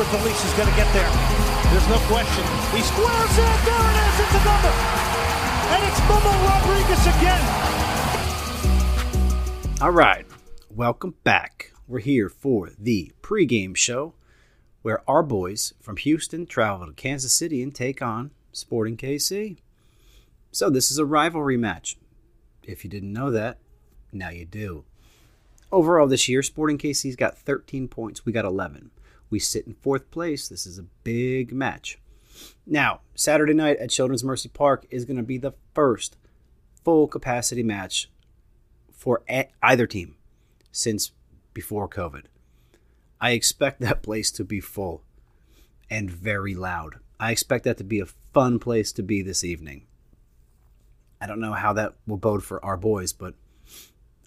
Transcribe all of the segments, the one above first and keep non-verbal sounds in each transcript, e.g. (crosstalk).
where Dolis is going to get there. There's no question. He squares it. There it is. It's a number. And it's Memo Rodriguez again. All right. Welcome back. We're here for the pregame show where our boys from Houston travel to Kansas City and take on Sporting KC. So, this is a rivalry match. If you didn't know that, now you do. Overall, this year, Sporting KC's got 13 points. We got 11. We sit in fourth place. This is a big match. Now, Saturday night at Children's Mercy Park is going to be the first full capacity match for either team since before COVID. I expect that place to be full and very loud. I expect that to be a fun place to be this evening. I don't know how that will bode for our boys, but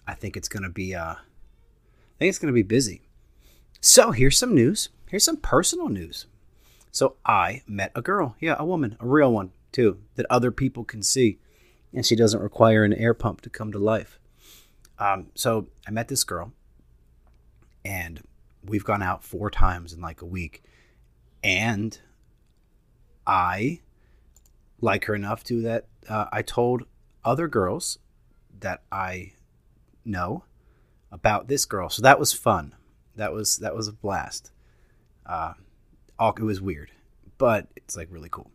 I think it's going to be uh, I think it's going to be busy. So here's some news. Here's some personal news. So I met a girl, yeah, a woman, a real one too, that other people can see, and she doesn't require an air pump to come to life. Um, so I met this girl, and we've gone out four times in like a week, and I like her enough to that uh, I told other girls that I know about this girl. So that was fun. That was that was a blast. Uh, it was weird, but it's like really cool.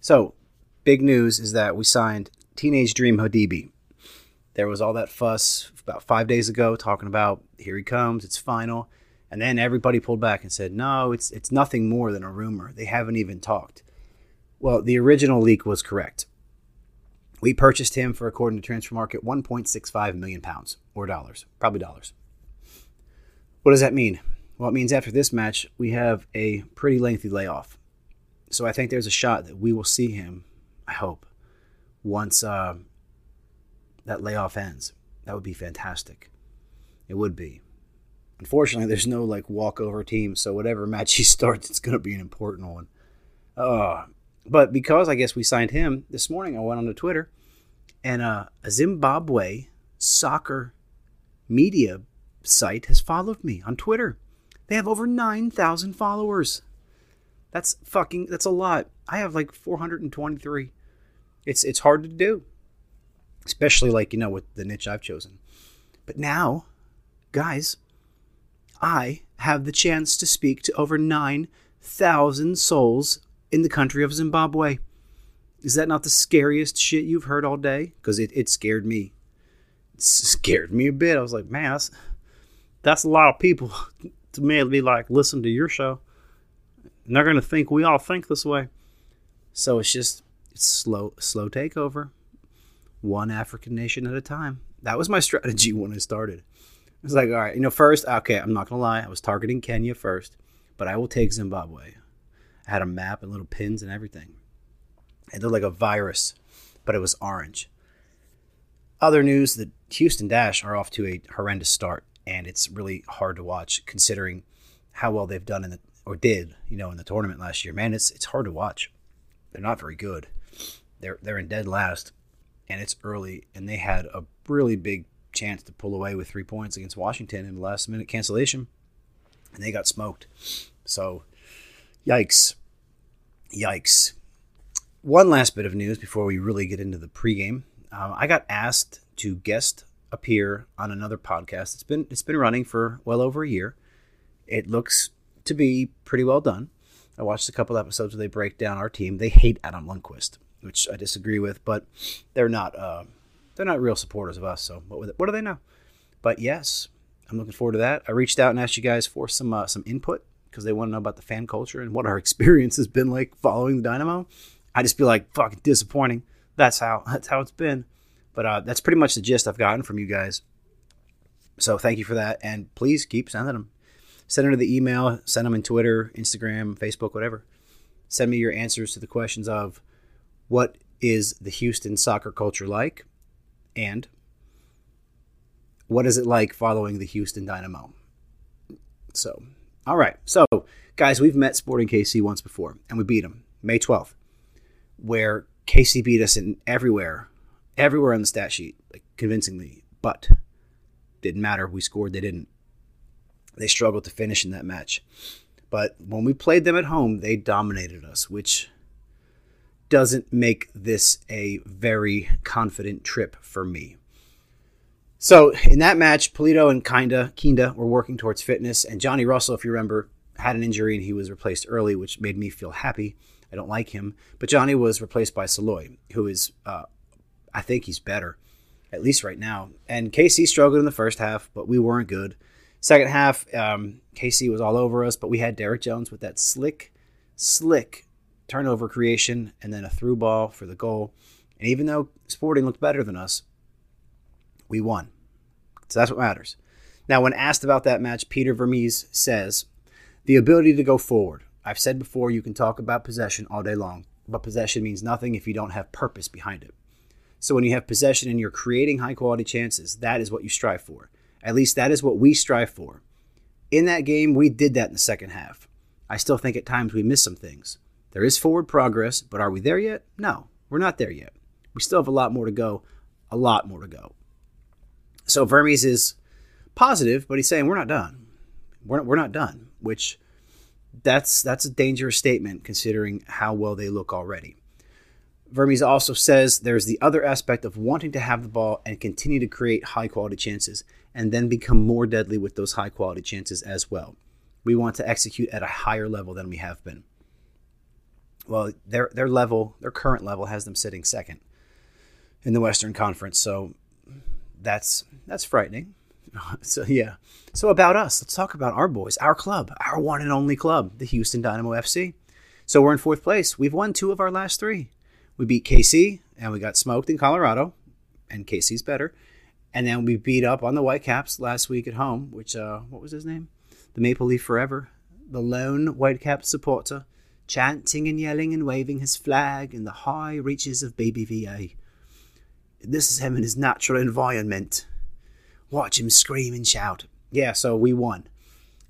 So big news is that we signed Teenage Dream Hadebe. There was all that fuss about five days ago talking about here he comes, it's final, and then everybody pulled back and said no, it's it's nothing more than a rumor. They haven't even talked. Well, the original leak was correct. We purchased him for, according to Transfermarkt, 1.65 million pounds or dollars, probably dollars. What does that mean? Well, it means after this match, we have a pretty lengthy layoff. So I think there's a shot that we will see him, I hope, once uh, that layoff ends. That would be fantastic. It would be. Unfortunately, there's no like walkover team, so whatever match he (laughs) starts, it's going to be an important one. Uh, but because I guess we signed him this morning, I went on to Twitter, and uh, a Zimbabwe soccer media site has followed me on Twitter. They have over 9,000 followers. That's fucking that's a lot. I have like 423. It's it's hard to do. Especially like, you know, with the niche I've chosen. But now, guys, I have the chance to speak to over 9,000 souls in the country of Zimbabwe. Is that not the scariest shit you've heard all day? Because it, it scared me. It scared me a bit. I was like, man, that's, that's a lot of people (laughs) to me to be like, listen to your show. And they're going to think we all think this way. So it's just it's slow, slow takeover, one African nation at a time. That was my (laughs) strategy when I started. I was like, all right, you know, first, okay, I'm not going to lie. I was targeting Kenya first, but I will take Zimbabwe. I had a map and little pins and everything. It looked like a virus, but it was orange. Other news the Houston Dash are off to a horrendous start, and it's really hard to watch considering how well they've done in the or did, you know, in the tournament last year. Man, it's it's hard to watch. They're not very good. They're they're in dead last, and it's early, and they had a really big chance to pull away with three points against Washington in the last minute cancellation, and they got smoked. So Yikes. Yikes. One last bit of news before we really get into the pregame. Um, I got asked to guest appear on another podcast. It's been it's been running for well over a year. It looks to be pretty well done. I watched a couple episodes where they break down our team. They hate Adam Lundqvist, which I disagree with, but they're not uh, they're not real supporters of us. So what what do they know? But yes, I'm looking forward to that. I reached out and asked you guys for some uh, some input because they want to know about the fan culture and what our (laughs) experience has been like following the Dynamo. I just feel like fucking disappointing. That's how that's how it's been. But uh, that's pretty much the gist I've gotten from you guys. So thank you for that, and please keep sending them. Send them to the email. Send them in Twitter, Instagram, Facebook, whatever. Send me your answers to the questions of what is the Houston soccer culture like, and what is it like following the Houston Dynamo. So all right. So, guys, we've met Sporting KC once before, and we beat them May 12th, where KC beat us in everywhere, everywhere on the stat sheet, like convincingly. But didn't matter. We scored. They didn't. They struggled to finish in that match. But when we played them at home, they dominated us, which doesn't make this a very confident trip for me. So in that match, Pulido and Kinda Kinda were working towards fitness, and Johnny Russell, if you remember, had an injury and he was replaced early, which made me feel happy. I don't like him, but Johnny was replaced by Salloi, who is, uh, I think he's better, at least right now. And KC struggled in the first half, but we weren't good. Second half, um, KC was all over us, but we had Derek Jones with that slick, slick turnover creation and then a through ball for the goal. And even though Sporting looked better than us, we won. So that's what matters. Now, when asked about that match, Peter Vermes says, the ability to go forward. I've said before, you can talk about possession all day long, but possession means nothing if you don't have purpose behind it. So when you have possession and you're creating high quality chances, that is what you strive for. At least that is what we strive for. In that game, we did that in the second half. I still think at times we missed some things. There is forward progress, but are we there yet? No, we're not there yet. We still have a lot more to go, a lot more to go. So Vermes is positive, but he's saying we're not done. We're not, we're not done, which that's that's a dangerous statement considering how well they look already. Vermes also says there's the other aspect of wanting to have the ball and continue to create high quality chances and then become more deadly with those high quality chances as well. We want to execute at a higher level than we have been. Well, their their level, their current level has them sitting second in the Western Conference, so that's that's frightening. (laughs) So yeah. So about us, let's talk about our boys, our club, our one and only club, the Houston Dynamo FC. So we're in fourth place. We've won two of our last three. We beat KC and we got smoked in Colorado, and KC's better. And then we beat up on the Whitecaps last week at home, which uh, what was his name? The Maple Leaf Forever, the lone Whitecap supporter, chanting and yelling and waving his flag in the high reaches of BBVA. This is him in his natural environment. Watch him scream and shout. Yeah, so we won.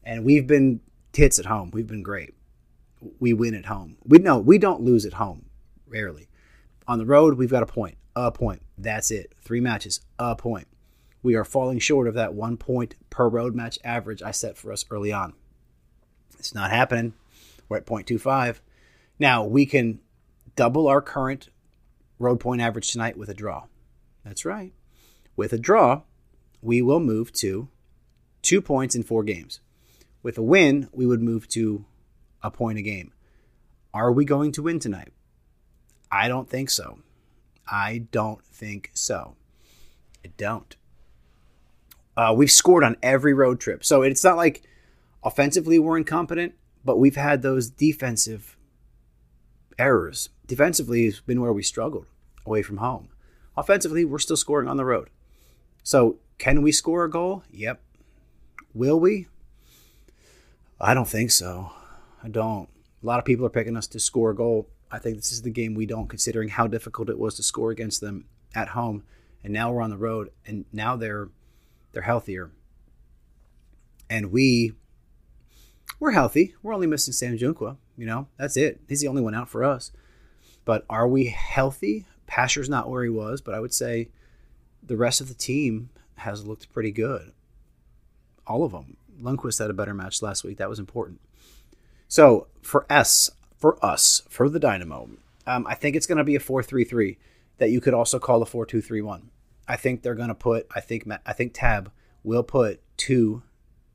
And we've been tits at home. We've been great. We win at home. We no, we don't lose at home. Rarely. On the road, we've got a point. A point. That's it. Three matches. A point. We are falling short of that one point per road match average I set for us early on. It's not happening. We're at 0.25. Now we can double our current road point average tonight with a draw. That's right. With a draw, we will move to two points in four games. With a win, we would move to a point a game. Are we going to win tonight? I don't think so. I don't think so. I don't. Uh, we've scored on every road trip. So it's not like offensively we're incompetent, but we've had those defensive errors. Defensively has been where we struggled away from home. Offensively, we're still scoring on the road. So, can we score a goal? Yep. Will we? I don't think so. I don't. A lot of people are picking us to score a goal. I think this is the game we don't, considering how difficult it was to score against them at home. And now we're on the road, and now they're they're healthier. And we we're healthy. We're only missing Sam Junqua. You know, that's it. He's the only one out for us. But are we healthy? Pasher's not where he was, but I would say the rest of the team has looked pretty good. All of them. Lundqvist had a better match last week. That was important. So for S, for us, for the Dynamo, um, I think it's going to be a 4 3 3 that you could also call a 4 2 3 1. I think they're going to put, I think, I think Tab will put two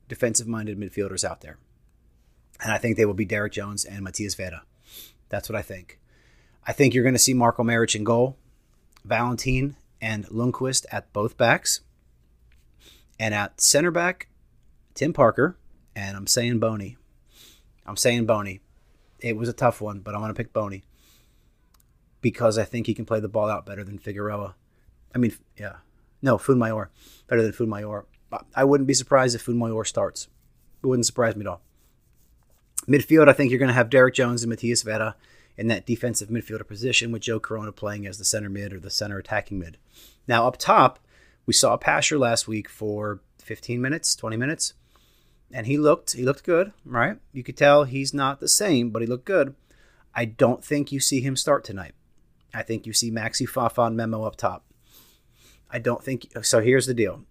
defensive minded midfielders out there. And I think they will be Derek Jones and Matias Vera. That's what I think. I think you're going to see Marko Maric in goal, Valentin and Lundqvist at both backs. And at center back, Tim Parker. And I'm saying Bony. I'm saying Bony. It was a tough one, but I'm going to pick Bony because I think he can play the ball out better than Figueroa. I mean, yeah. No, Mayor Better than Mayor. I wouldn't be surprised if Mayor starts. It wouldn't surprise me at all. Midfield, I think you're going to have Derek Jones and Matias Vera in that defensive midfielder position with Joe Corona playing as the center mid or the center attacking mid. Now, up top, we saw a Pasher last week for 15 minutes, 20 minutes, and he looked he looked good, right? You could tell he's not the same, but he looked good. I don't think you see him start tonight. I think you see Maxi Fafan Memo up top. I don't think so. Here's the deal.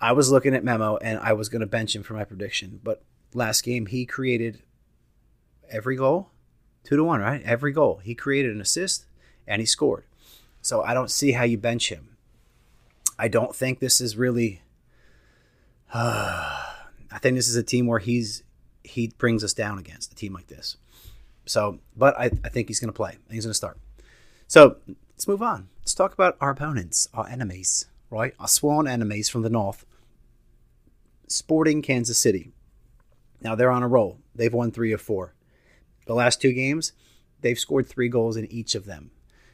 I was looking at Memo and I was going to bench him for my prediction, but last game he created every goal, two to one, right? Every goal he created an assist and he scored. So I don't see how you bench him. I don't think this is really. (sighs) Uh, I think this is a team where he's he brings us down against a team like this. So, but I, I think he's going to play. he's going to start. So let's move on. Let's talk about our opponents, our enemies, right? Our sworn enemies from the north. Sporting Kansas City. Now they're on a roll. They've won three of four. The last two games, they've scored three goals in each of them.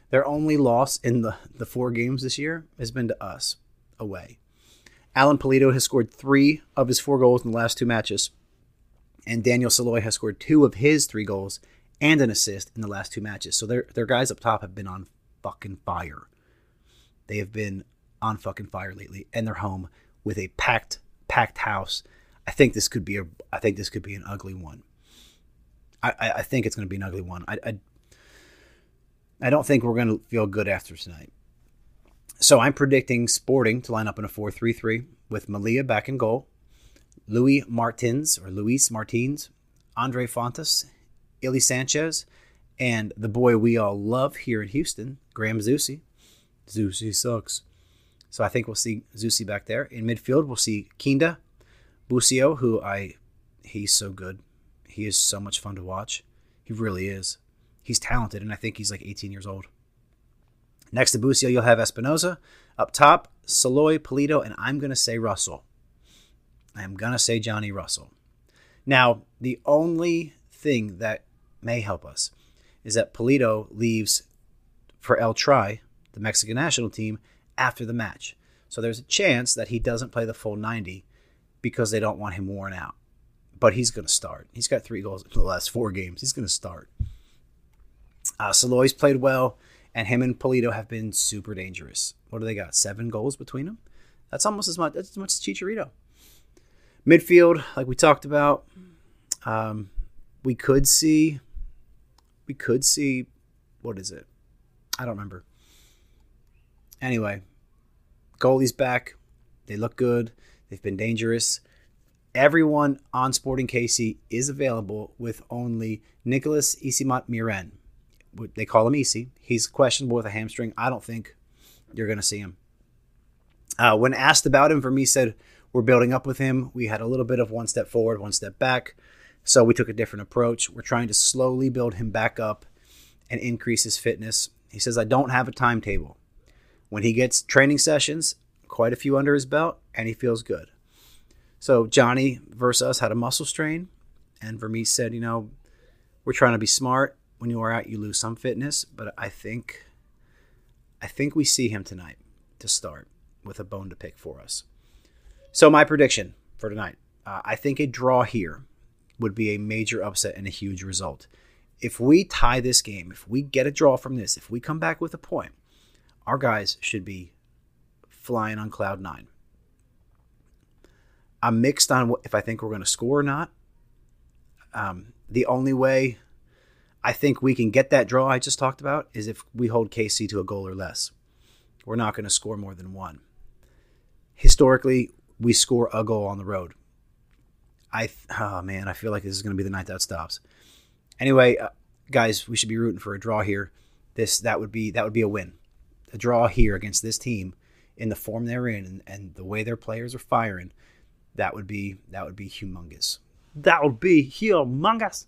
Their only loss in the, the four games this year has been to us away. Alan Pulido has scored three of his four goals in the last two matches, and Daniel Salloi has scored two of his three goals and an assist in the last two matches. So their their guys up top have been on fucking fire. They have been on fucking fire lately, and they're home with a packed packed house. I think this could be a I think this could be an ugly one. I, I, I think it's going to be an ugly one. I, I I don't think we're going to feel good after tonight. So I'm predicting Sporting to line up in a 4 3 3 with Melia back in goal, Louis Martins or Luis Martins, Andre Fontàs, Ilie Sanchez, and the boy we all love here in Houston, Graham Zusi. Zusi sucks. So I think we'll see Zusi back there. In midfield, we'll see Kinda, Busio, who I he's so good. He is so much fun to watch. He really is. He's talented, and I think he's like 18 years old. Next to Busio, you'll have Espinoza. Up top, Salloi, Pulido, and I'm going to say Russell. I'm going to say Johnny Russell. Now, the only thing that may help us is that Pulido leaves for El Tri, the Mexican national team, after the match. So there's a chance that he doesn't play the full 90 because they don't want him worn out. But he's going to start. He's got three goals in the last four games. He's going to start. Uh, Salloi's played well and him and Pulido have been super dangerous. What do they got? Seven goals between them. That's almost as much. That's as much as Chicharito. Midfield, like we talked about, um, we could see, we could see, what is it? I don't remember. Anyway, goalie's back. They look good. They've been dangerous. Everyone on Sporting KC is available with only Nicholas Isimat-Mirin they call him Easy. He's questionable with a hamstring. I don't think you're going to see him. Uh, when asked about him, Vermes said, We're building up with him. We had a little bit of one step forward, one step back. So we took a different approach. We're trying to slowly build him back up and increase his fitness. He says, I don't have a timetable. When he gets training sessions, quite a few under his belt, and he feels good. So Johnny versus us had a muscle strain, and Vermes said, You know, we're trying to be smart when you are out, you lose some fitness, but I think I think we see him tonight to start with a bone to pick for us. So my prediction for tonight, uh, I think a draw here would be a major upset and a huge result. If we tie this game, if we get a draw from this, if we come back with a point, our guys should be flying on cloud nine. I'm mixed on if I think we're going to score or not. Um, the only way I think we can get that draw I just talked about is if we hold KC to a goal or less. We're not going to score more than one. Historically, we score a goal on the road. I oh man, I feel like this is going to be the night that stops. Anyway, uh, guys, we should be rooting for a draw here. This that would be that would be a win. A draw here against this team in the form they're in and, and the way their players are firing, that would be that would be humongous. That would be humongous.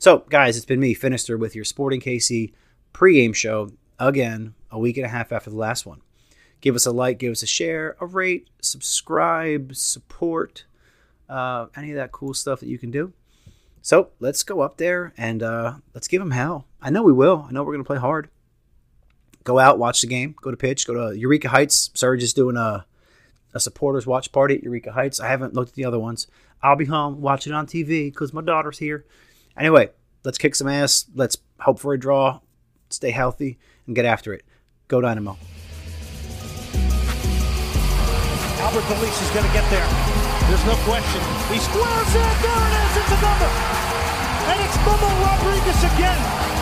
So, guys, it's been me, Finister, with your Sporting KC pregame show again, a week and a half after the last one. Give us a like, give us a share, a rate, subscribe, support, uh, any of that cool stuff that you can do. So let's go up there and uh, let's give them hell. I know we will. I know we're going to play hard. Go out, watch the game, go to pitch, go to Eureka Heights. Serge is doing a, a supporters watch party at Eureka Heights. I haven't looked at the other ones. I'll be home watching on TV because my daughter's here. Anyway, let's kick some ass. Let's hope for a draw, stay healthy, and get after it. Go Dynamo. Albert Elis is going to get there. There's no question. He squares it. There it is. It's a number. And it's Memo Rodriguez again.